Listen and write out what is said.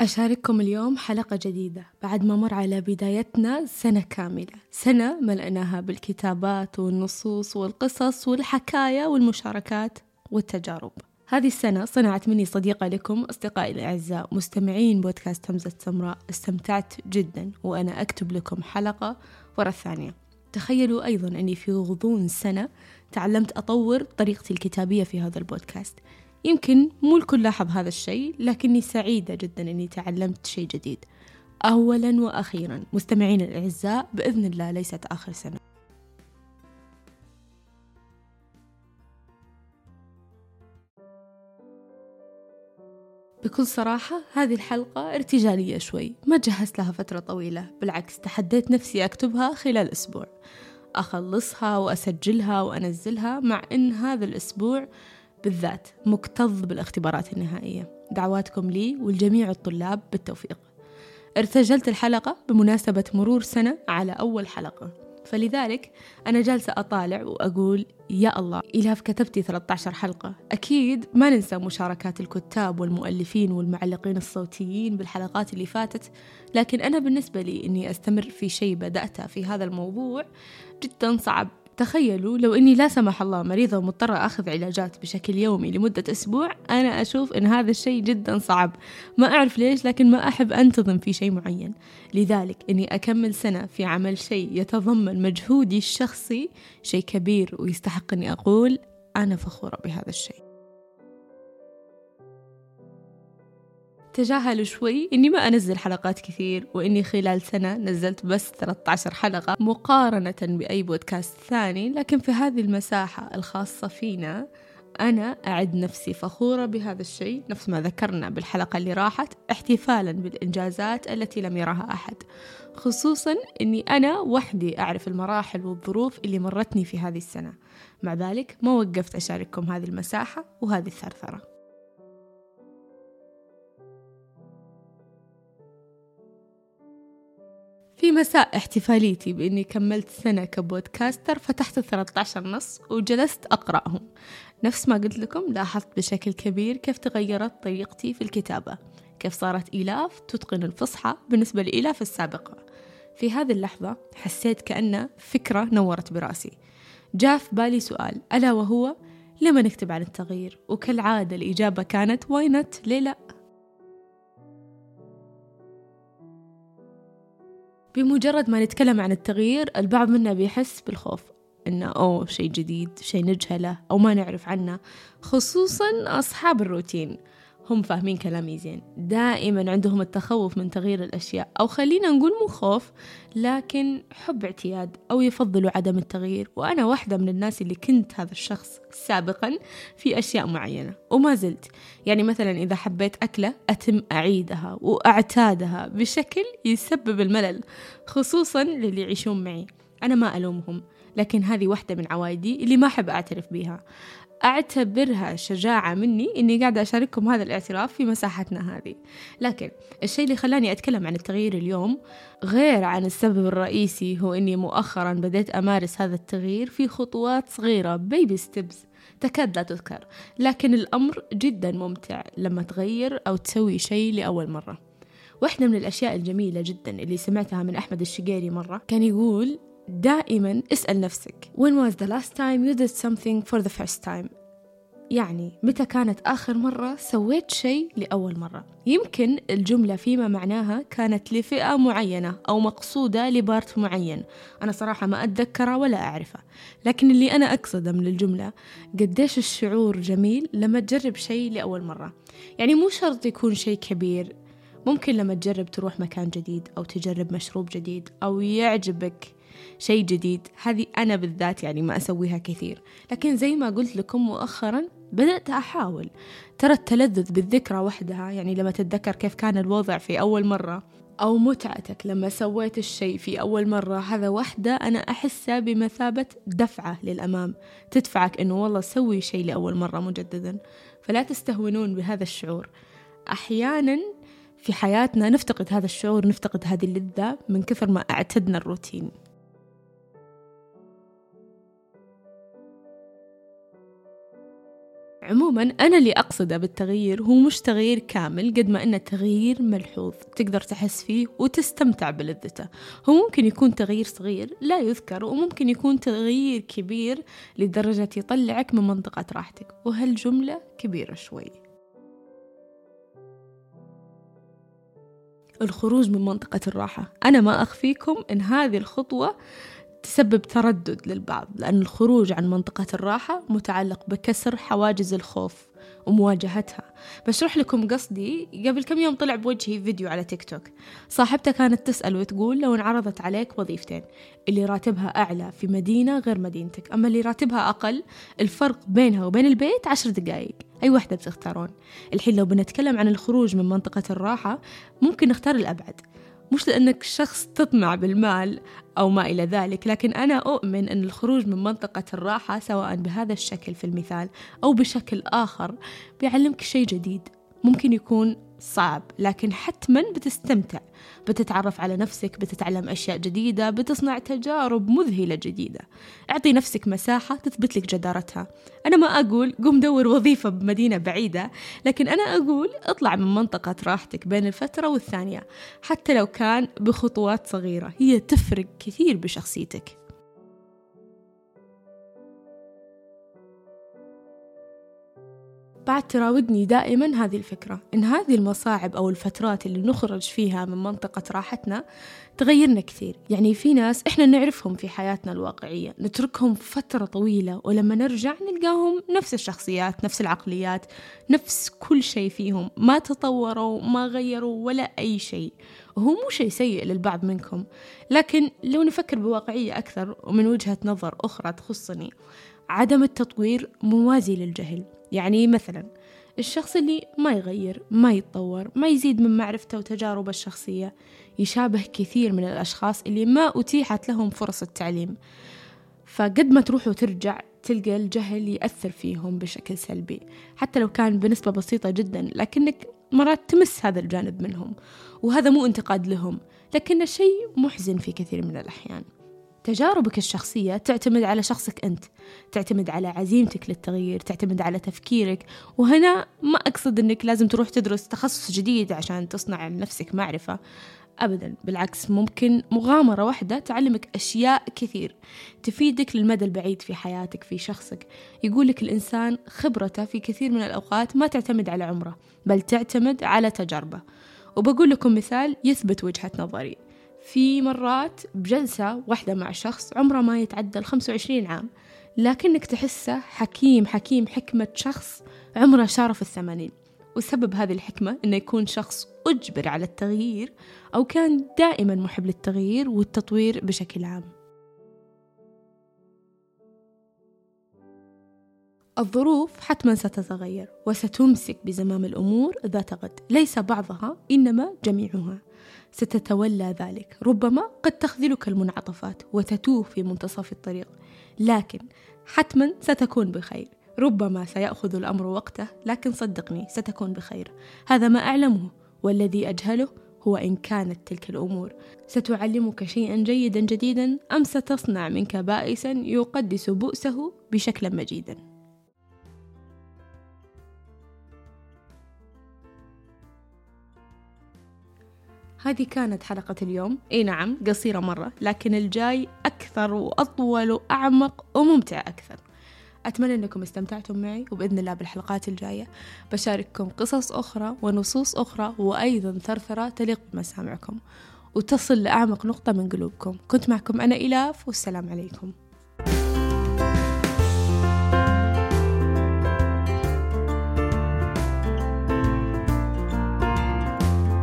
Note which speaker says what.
Speaker 1: أشارككم اليوم حلقة جديدة بعد ما مر على بدايتنا سنة كاملة. سنة ملأناها بالكتابات والنصوص والقصص والحكاية والمشاركات والتجارب. هذه السنة صنعت مني صديقة لكم أصدقائي الأعزاء مستمعين بودكاست همزة سمراء استمتعت جدا وأنا أكتب لكم حلقة ورا الثانية. تخيلوا أيضا أني في غضون سنة تعلمت أطور طريقتي الكتابية في هذا البودكاست. يمكن مو الكل لاحظ هذا الشيء لكني سعيدة جدا أني تعلمت شيء جديد. أولا وأخيرا مستمعين الأعزاء بإذن الله ليست آخر سنة. بكل صراحة هذه الحلقة ارتجالية شوي. ما جهزت لها فترة طويلة. بالعكس تحديت نفسي أكتبها خلال أسبوع. أخلصها وأسجلها وأنزلها مع إن هذا الأسبوع بالذات مكتظ بالاختبارات النهائية. دعواتكم لي ولجميع الطلاب بالتوفيق. ارتجلت الحلقة بمناسبة مرور سنة على أول حلقة. فلذلك أنا جالسة أطالع وأقول يا الله إلاف كتبتي 13 حلقة. أكيد ما ننسى مشاركات الكتاب والمؤلفين والمعلقين الصوتيين بالحلقات اللي فاتت لكن أنا بالنسبة لي أني أستمر في شيء بدأته في هذا الموضوع جدا صعب. تخيلوا لو إني لا سمح الله مريضة ومضطرة أخذ علاجات بشكل يومي لمدة أسبوع أنا أشوف إن هذا الشيء جدا صعب. ما أعرف ليش لكن ما أحب أنتظم في شيء معين. لذلك إني أكمل سنة في عمل شيء يتضمن مجهودي الشخصي شيء كبير ويستحق إني أقول أنا فخورة بهذا الشيء. تجاهلوا شوي إني ما أنزل حلقات كثير وإني خلال سنة نزلت بس 13 حلقة مقارنة بأي بودكاست ثاني. لكن في هذه المساحة الخاصة فينا أنا أعد نفسي فخورة بهذا الشيء نفس ما ذكرنا بالحلقة اللي راحت احتفالا بالإنجازات التي لم يرها أحد. خصوصا أني أنا وحدي أعرف المراحل والظروف اللي مرتني في هذه السنة. مع ذلك ما وقفت أشارككم هذه المساحة وهذه الثرثرة. في مساء احتفاليتي بإني كملت سنة كبودكاستر فتحت 13 نص وجلست أقرأهم. نفس ما قلت لكم لاحظت بشكل كبير كيف تغيرت طريقتي في الكتابة. كيف صارت إلاف تتقن الفصحى بالنسبة لإلاف السابقة. في هذه اللحظة حسيت كأن فكرة نورت براسي. جاء في بالي سؤال ألا وهو لما نكتب عن التغيير؟ وكالعادة الإجابة كانت واينت ليه لأ؟ بمجرد ما نتكلم عن التغيير البعض منا بيحس بالخوف إنه أوه شيء جديد شيء نجهله أو ما نعرف عنه خصوصا أصحاب الروتين. هم فاهمين كلامي زين. دائما عندهم التخوف من تغيير الأشياء أو خلينا نقول مو خوف لكن حب اعتياد أو يفضلوا عدم التغيير. وأنا واحدة من الناس اللي كنت هذا الشخص سابقا في أشياء معينة وما زلت. يعني مثلا إذا حبيت أكلة أتم أعيدها وأعتادها بشكل يسبب الملل خصوصا للي يعيشون معي. أنا ما ألومهم لكن هذه واحدة من عوايدي اللي ما أحب أعترف بها أعتبرها شجاعة مني إني قاعدة أشارككم هذا الاعتراف في مساحتنا هذه. لكن الشيء اللي خلاني أتكلم عن التغيير اليوم غير عن السبب الرئيسي هو إني مؤخرا بديت أمارس هذا التغيير في خطوات صغيرة بيبي ستيبس تكاد لا تذكر. لكن الأمر جدا ممتع لما تغير أو تسوي شيء لأول مرة. واحدة من الأشياء الجميلة جدا اللي سمعتها من أحمد الشقيري مرة. كان يقول دائما اسأل نفسك When was the last time you did something for the first time يعني متى كانت آخر مرة سويت شيء لأول مرة؟ يمكن الجملة فيما معناها كانت لفئة معينة أو مقصودة لبارت معين. أنا صراحة ما أتذكره ولا أعرفه لكن اللي أنا أقصده من الجملة قديش الشعور جميل لما تجرب شيء لأول مرة؟ يعني مو شرط يكون شيء كبير. ممكن لما تجرب تروح مكان جديد أو تجرب مشروب جديد أو يعجبك شيء جديد. هذه أنا بالذات يعني ما أسويها كثير. لكن زي ما قلت لكم مؤخرا بدأت أحاول. ترى التلذذ بالذكرى وحدها يعني لما تتذكر كيف كان الوضع في أول مرة أو متعتك لما سويت الشيء في أول مرة هذا وحدة أنا أحسها بمثابة دفعة للأمام. تدفعك إنه والله سوي شيء لأول مرة مجددا. فلا تستهونون بهذا الشعور. أحيانا في حياتنا نفتقد هذا الشعور نفتقد هذه اللذة من كثر ما أعتدنا الروتين. عموما أنا اللي أقصده بالتغيير هو مش تغيير كامل قد ما إنه تغيير ملحوظ تقدر تحس فيه وتستمتع بلذته. هو ممكن يكون تغيير صغير لا يذكر وممكن يكون تغيير كبير لدرجة يطلعك من منطقة راحتك وهالجملة كبيرة شوي. الخروج من منطقة الراحة. أنا ما أخفيكم إن هذه الخطوة تسبب تردد للبعض لأن الخروج عن منطقة الراحة متعلق بكسر حواجز الخوف ومواجهتها. بشرح لكم قصدي قبل كم يوم طلع بوجهي فيديو على تيك توك. صاحبته كانت تسأل وتقول لو انعرضت عليك وظيفتين اللي راتبها أعلى في مدينة غير مدينتك أما اللي راتبها أقل الفرق بينها وبين البيت عشر دقايق. أي واحدة بتختارون؟ الحين لو بنتكلم عن الخروج من منطقة الراحة ممكن نختار الأبعد. مش لأنك شخص تطمع بالمال أو ما إلى ذلك لكن أنا أؤمن أن الخروج من منطقة الراحة سواء بهذا الشكل في المثال أو بشكل آخر بيعلمك شيء جديد. ممكن يكون صعب لكن حتما بتستمتع. بتتعرف على نفسك بتتعلم أشياء جديدة بتصنع تجارب مذهلة جديدة. اعطي نفسك مساحة تثبت لك جدارتها. أنا ما أقول قم دور وظيفة بمدينة بعيدة لكن أنا أقول اطلع من منطقة راحتك بين الفترة والثانية حتى لو كان بخطوات صغيرة. هي تفرق كثير بشخصيتك. بعد تراودني دائما هذه الفكرة إن هذه المصاعب أو الفترات اللي نخرج فيها من منطقة راحتنا تغيرنا كثير. يعني في ناس إحنا نعرفهم في حياتنا الواقعية نتركهم فترة طويلة ولما نرجع نلقاهم نفس الشخصيات نفس العقليات نفس كل شيء فيهم. ما تطوروا ما غيروا ولا أي شيء. وهو مو شيء سيء للبعض منكم. لكن لو نفكر بواقعية أكثر ومن وجهة نظر أخرى تخصني عدم التطوير موازي للجهل. يعني مثلا الشخص اللي ما يغير ما يتطور ما يزيد من معرفته وتجاربه الشخصية يشابه كثير من الأشخاص اللي ما أتيحت لهم فرص التعليم. فقد ما تروح وترجع تلقى الجهل يأثر فيهم بشكل سلبي حتى لو كان بنسبة بسيطة جدا لكنك مرات تمس هذا الجانب منهم وهذا مو انتقاد لهم لكنه شيء محزن في كثير من الأحيان. تجاربك الشخصية تعتمد على شخصك أنت تعتمد على عزيمتك للتغيير تعتمد على تفكيرك. وهنا ما أقصد أنك لازم تروح تدرس تخصص جديد عشان تصنع لنفسك معرفة أبدا. بالعكس ممكن مغامرة واحدة تعلمك أشياء كثير تفيدك للمدى البعيد في حياتك في شخصك. يقولك الإنسان خبرته في كثير من الأوقات ما تعتمد على عمره بل تعتمد على تجاربه وبقول لكم مثال يثبت وجهة نظري. في مرات بجلسة واحدة مع شخص عمره ما يتعدى الخمسة وعشرين عام لكنك تحسه حكيم حكيم حكمة شخص عمره شارف الثمانين. وسبب هذه الحكمة إنه يكون شخص أجبر على التغيير أو كان دائما محب للتغيير والتطوير بشكل عام. الظروف حتما ستتغير وستمسك بزمام الأمور ذات غد. ليس بعضها إنما جميعها. ستتولى ذلك. ربما قد تخذلك المنعطفات وتتوه في منتصف الطريق. لكن حتما ستكون بخير. ربما سيأخذ الأمر وقته لكن صدقني ستكون بخير. هذا ما أعلمه والذي أجهله هو إن كانت تلك الأمور. ستعلمك شيئا جيدا جديدا أم ستصنع منك بائسا يقدس بؤسه بشكل مجيدا. هذه كانت حلقة اليوم. إي نعم قصيرة مرة لكن الجاي أكثر وأطول وأعمق وممتع أكثر. أتمنى أنكم استمتعتم معي وبإذن الله بالحلقات الجاية بشارككم قصص أخرى ونصوص أخرى وأيضا ثرثرة تليق بمسامعكم. وتصل لأعمق نقطة من قلوبكم. كنت معكم أنا إلاف والسلام عليكم.